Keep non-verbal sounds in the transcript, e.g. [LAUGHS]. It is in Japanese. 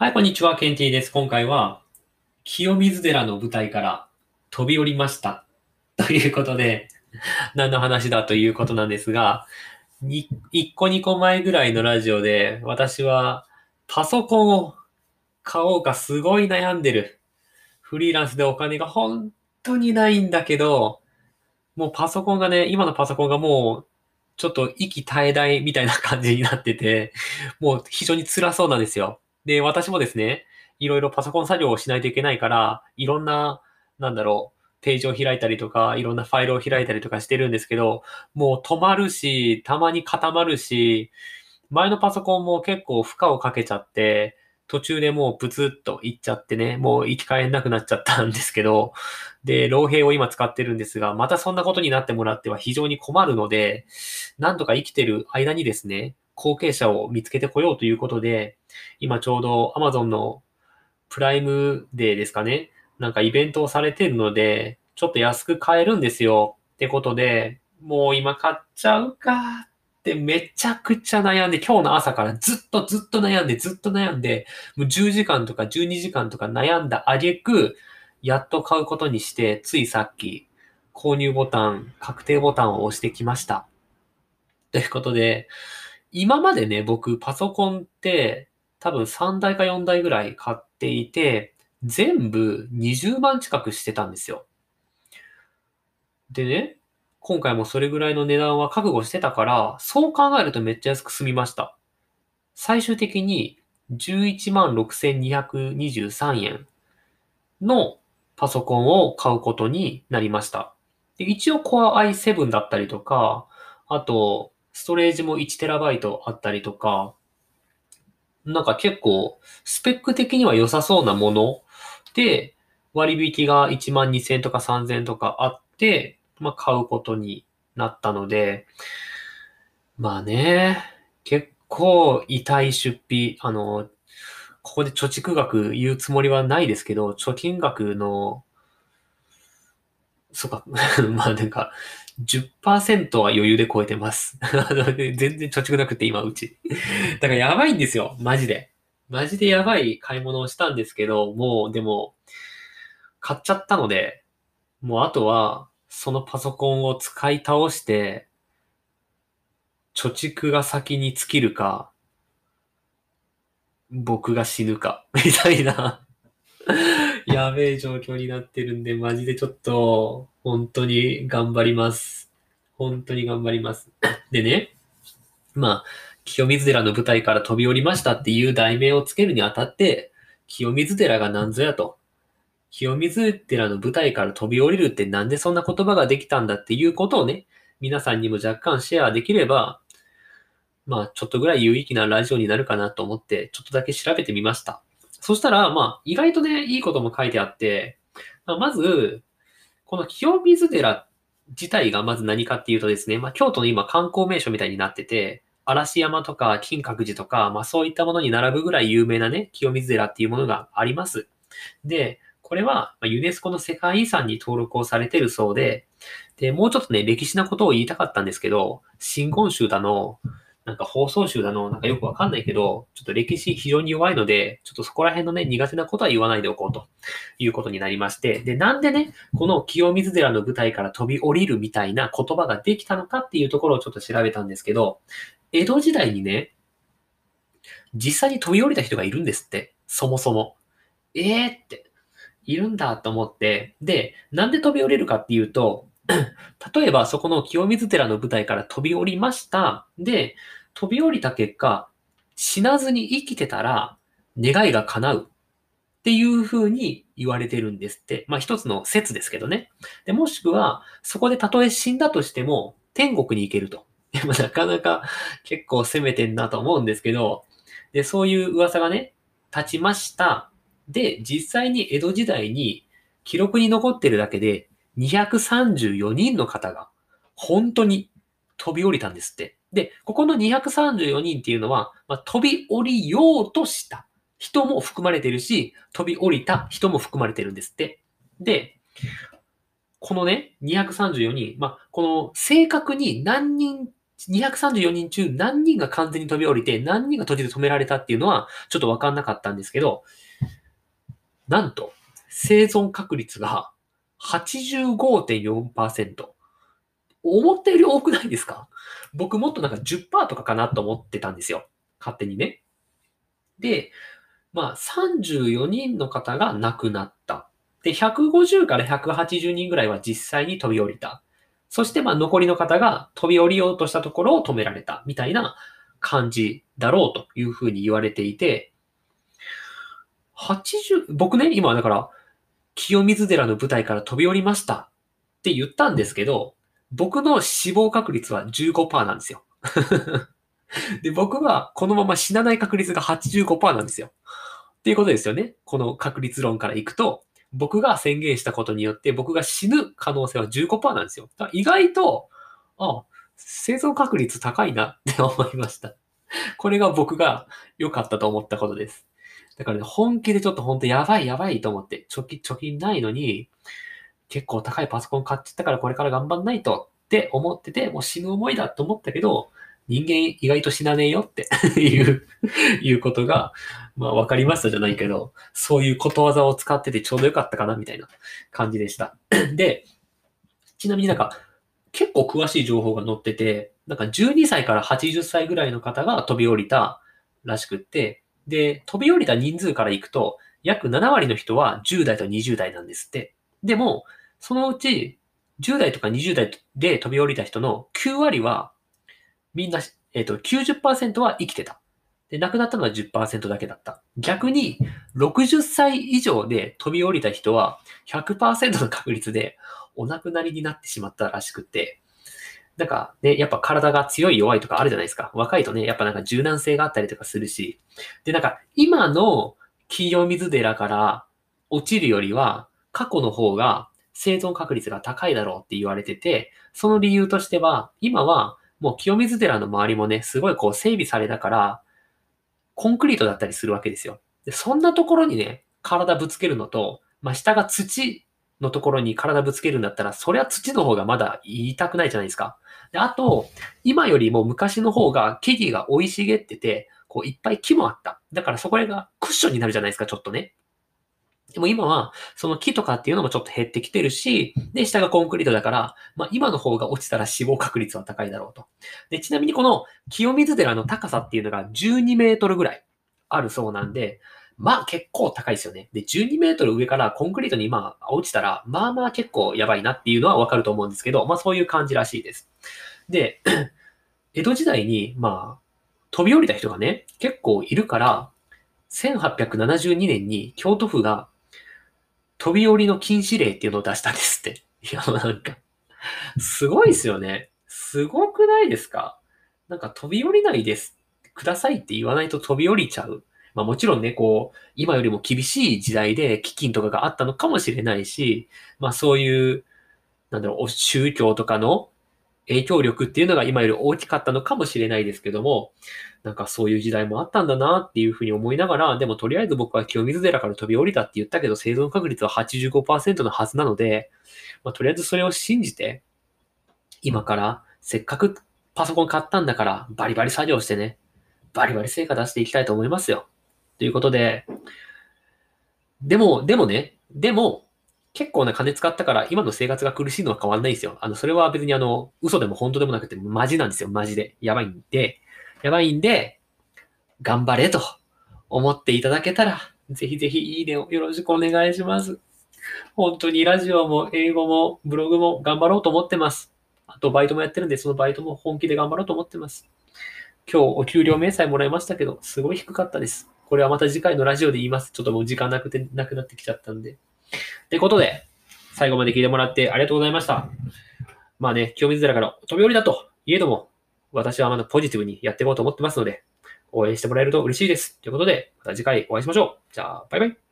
はい、こんにちは、ケンティです。今回は、清水寺の舞台から飛び降りました。ということで、何の話だということなんですが、1個2個前ぐらいのラジオで、私はパソコンを買おうかすごい悩んでる。フリーランスでお金が本当にないんだけど、もうパソコンがね、今のパソコンがもう、ちょっと息絶えないみたいな感じになってて、もう非常に辛そうなんですよ。で、私もですね、いろいろパソコン作業をしないといけないから、いろんな、なんだろう、ページを開いたりとか、いろんなファイルを開いたりとかしてるんですけど、もう止まるし、たまに固まるし、前のパソコンも結構負荷をかけちゃって、途中でもうブツッといっちゃってね、もう生き返んなくなっちゃったんですけど、で、老兵を今使ってるんですが、またそんなことになってもらっては非常に困るので、なんとか生きてる間にですね、後継者を見つけてこようということで、今ちょうど Amazon のプライムデーですかね。なんかイベントをされてるので、ちょっと安く買えるんですよ。ってことで、もう今買っちゃうかってめちゃくちゃ悩んで、今日の朝からずっとずっと悩んで、ずっと悩んで、もう10時間とか12時間とか悩んだ挙句、やっと買うことにして、ついさっき、購入ボタン、確定ボタンを押してきました。ということで、今までね、僕、パソコンって、多分3台か4台ぐらい買っていて、全部20万近くしてたんですよ。でね、今回もそれぐらいの値段は覚悟してたから、そう考えるとめっちゃ安く済みました。最終的に11万6223円のパソコンを買うことになりました。で一応 Core i7 だったりとか、あと、ストレージも 1TB あったりとか、なんか結構、スペック的には良さそうなもので、割引が1万2000とか3000とかあって、まあ買うことになったので、まあね、結構痛い出費、あの、ここで貯蓄額言うつもりはないですけど、貯金額の、そうか、[LAUGHS] まあなんか、10%は余裕で超えてます。[LAUGHS] 全然貯蓄なくて今うち。だからやばいんですよ、マジで。マジでやばい買い物をしたんですけど、もうでも、買っちゃったので、もうあとは、そのパソコンを使い倒して、貯蓄が先に尽きるか、僕が死ぬか、みたいな、[LAUGHS] やべえ状況になってるんで、マジでちょっと、本当に頑張ります。本当に頑張ります。でね、まあ、清水寺の舞台から飛び降りましたっていう題名をつけるにあたって、清水寺が何ぞやと。清水寺の舞台から飛び降りるってなんでそんな言葉ができたんだっていうことをね、皆さんにも若干シェアできれば、まあちょっとぐらい有意義なラジオになるかなと思って、ちょっとだけ調べてみました。そしたら、まあ意外とね、いいことも書いてあって、まあ、まず、この清水寺自体がまず何かっていうとですね、まあ京都の今観光名所みたいになってて、嵐山とか金閣寺とか、まあそういったものに並ぶぐらい有名なね、清水寺っていうものがあります。で、これはユネスコの世界遺産に登録をされてるそうで、で、もうちょっとね、歴史なことを言いたかったんですけど、真言宗だの、なんか放送集だの、なんかよくわかんないけど、ちょっと歴史非常に弱いので、ちょっとそこら辺のね、苦手なことは言わないでおこうということになりまして、で、なんでね、この清水寺の舞台から飛び降りるみたいな言葉ができたのかっていうところをちょっと調べたんですけど、江戸時代にね、実際に飛び降りた人がいるんですって、そもそも。えーって、いるんだと思って、で、なんで飛び降りるかっていうと、[CLEARS THROAT] 例えばそこの清水寺の舞台から飛び降りました。で、飛び降りた結果、死なずに生きてたら願いが叶うっていう風に言われてるんですって。まあ一つの説ですけどね。で、もしくは、そこでたとえ死んだとしても天国に行けると。[LAUGHS] でもなかなか結構攻めてんなと思うんですけど、で、そういう噂がね、立ちました。で、実際に江戸時代に記録に残ってるだけで234人の方が本当に飛び降りたんですって。で、ここの234人っていうのは、まあ、飛び降りようとした人も含まれてるし、飛び降りた人も含まれてるんですって。で、このね、234人、まあ、この正確に何人234人中何人が完全に飛び降りて何人が途中で止められたっていうのはちょっとわかんなかったんですけど、なんと生存確率が85.4%。思ったより多くないですか？僕もっとなんか10%とかかなと思ってたんですよ。勝手にね。で、まあ34人の方が亡くなった。で、150から180人ぐらいは実際に飛び降りた。そしてまあ残りの方が飛び降りようとしたところを止められたみたいな感じだろうというふうに言われていて、80、僕ね、今だから清水寺の舞台から飛び降りましたって言ったんですけど、僕の死亡確率は15%なんですよ。[LAUGHS] で、僕はこのまま死なない確率が85%なんですよ。っていうことですよね。この確率論からいくと、僕が宣言したことによって僕が死ぬ可能性は15%なんですよ。だから意外と、あ、生存確率高いなって思いました。これが僕が良かったと思ったことです。だからね、本気でちょっと本当やばいやばいと思って、貯金、貯金ないのに、結構高いパソコン買っちゃったからこれから頑張んないとって思ってて、もう死ぬ思いだと思ったけど、人間意外と死なねえよって [LAUGHS] いう、いうことが、まあ分かりましたじゃないけど、そういうことわざを使っててちょうどよかったかなみたいな感じでした。[CLEARS THROAT] で、ちなみになんか結構詳しい情報が載ってて、なんか12歳から80歳ぐらいの方が飛び降りたらしくって、で、飛び降りた人数からいくと、約7割の人は10代と20代なんですって。でも、そのうち10代とか20代で飛び降りた人の9割はみんな、えっ、ー、と、90%は生きてた。で、亡くなったのは10%だけだった。逆に、60歳以上で飛び降りた人は100%の確率でお亡くなりになってしまったらしくて、なんかね、やっぱ体が強い弱いとかあるじゃないですか。若いとね、やっぱなんか柔軟性があったりとかするし。で、なんか今の清水寺から落ちるよりは、過去の方が生存確率が高いだろうって言われてて、その理由としては、今はもう清水寺の周りもね、すごいこう整備されたから、コンクリートだったりするわけですよ。でそんなところにね、体ぶつけるのと、まあ、下が土のところに体ぶつけるんだったら、そりゃ土の方がまだ言いたくないじゃないですか。で、あと、今よりも昔の方が木々が生い茂ってて、こういっぱい木もあった。だからそこがクッションになるじゃないですか、ちょっとね。でも今は、その木とかっていうのもちょっと減ってきてるし、で、下がコンクリートだから、まあ今の方が落ちたら死亡確率は高いだろうと。で、ちなみにこの清水寺の高さっていうのが12メートルぐらいあるそうなんで、まあ結構高いですよね。で、12メートル上からコンクリートに今落ちたら、まあまあ結構やばいなっていうのはわかると思うんですけど、まあそういう感じらしいです。で、[CLEARS THROAT] 江戸時代に、まあ、飛び降りた人がね、結構いるから、1872年に京都府が飛び降りの禁止令っていうのを出したんですって。いや、なんか、すごいですよね。すごくないですか？なんか飛び降りないです。くださいって言わないと飛び降りちゃう。まあもちろんね、こう、今よりも厳しい時代で飢饉とかがあったのかもしれないし、まあそういう、なんだろう、宗教とかの影響力っていうのが今より大きかったのかもしれないですけども、なんかそういう時代もあったんだなっていうふうに思いながら、でもとりあえず僕は清水寺から飛び降りたって言ったけど、生存確率は85%のはずなので、まあ、とりあえずそれを信じて、今からせっかくパソコン買ったんだから、バリバリ作業してね、バリバリ成果出していきたいと思いますよ。ということで、でも、でもね、でも、結構な金使ったから今の生活が苦しいのは変わんないんですよ。あの、それは別にあの、嘘でも本当でもなくてマジなんですよ。マジで。やばいんで、やばいんで、頑張れと思っていただけたら、ぜひぜひいいねをよろしくお願いします。本当にラジオも英語もブログも頑張ろうと思ってます。あとバイトもやってるんで、そのバイトも本気で頑張ろうと思ってます。今日お給料明細もらいましたけど、すごい低かったです。これはまた次回のラジオで言います。ちょっともう時間なくて、なくなってきちゃったんで。ってことで、最後まで聞いてもらってありがとうございました。まあね、清水寺から飛び降りだといえども、私はまだポジティブにやっていこうと思ってますので、応援してもらえると嬉しいです。ということで、また次回お会いしましょう。じゃあ、バイバイ。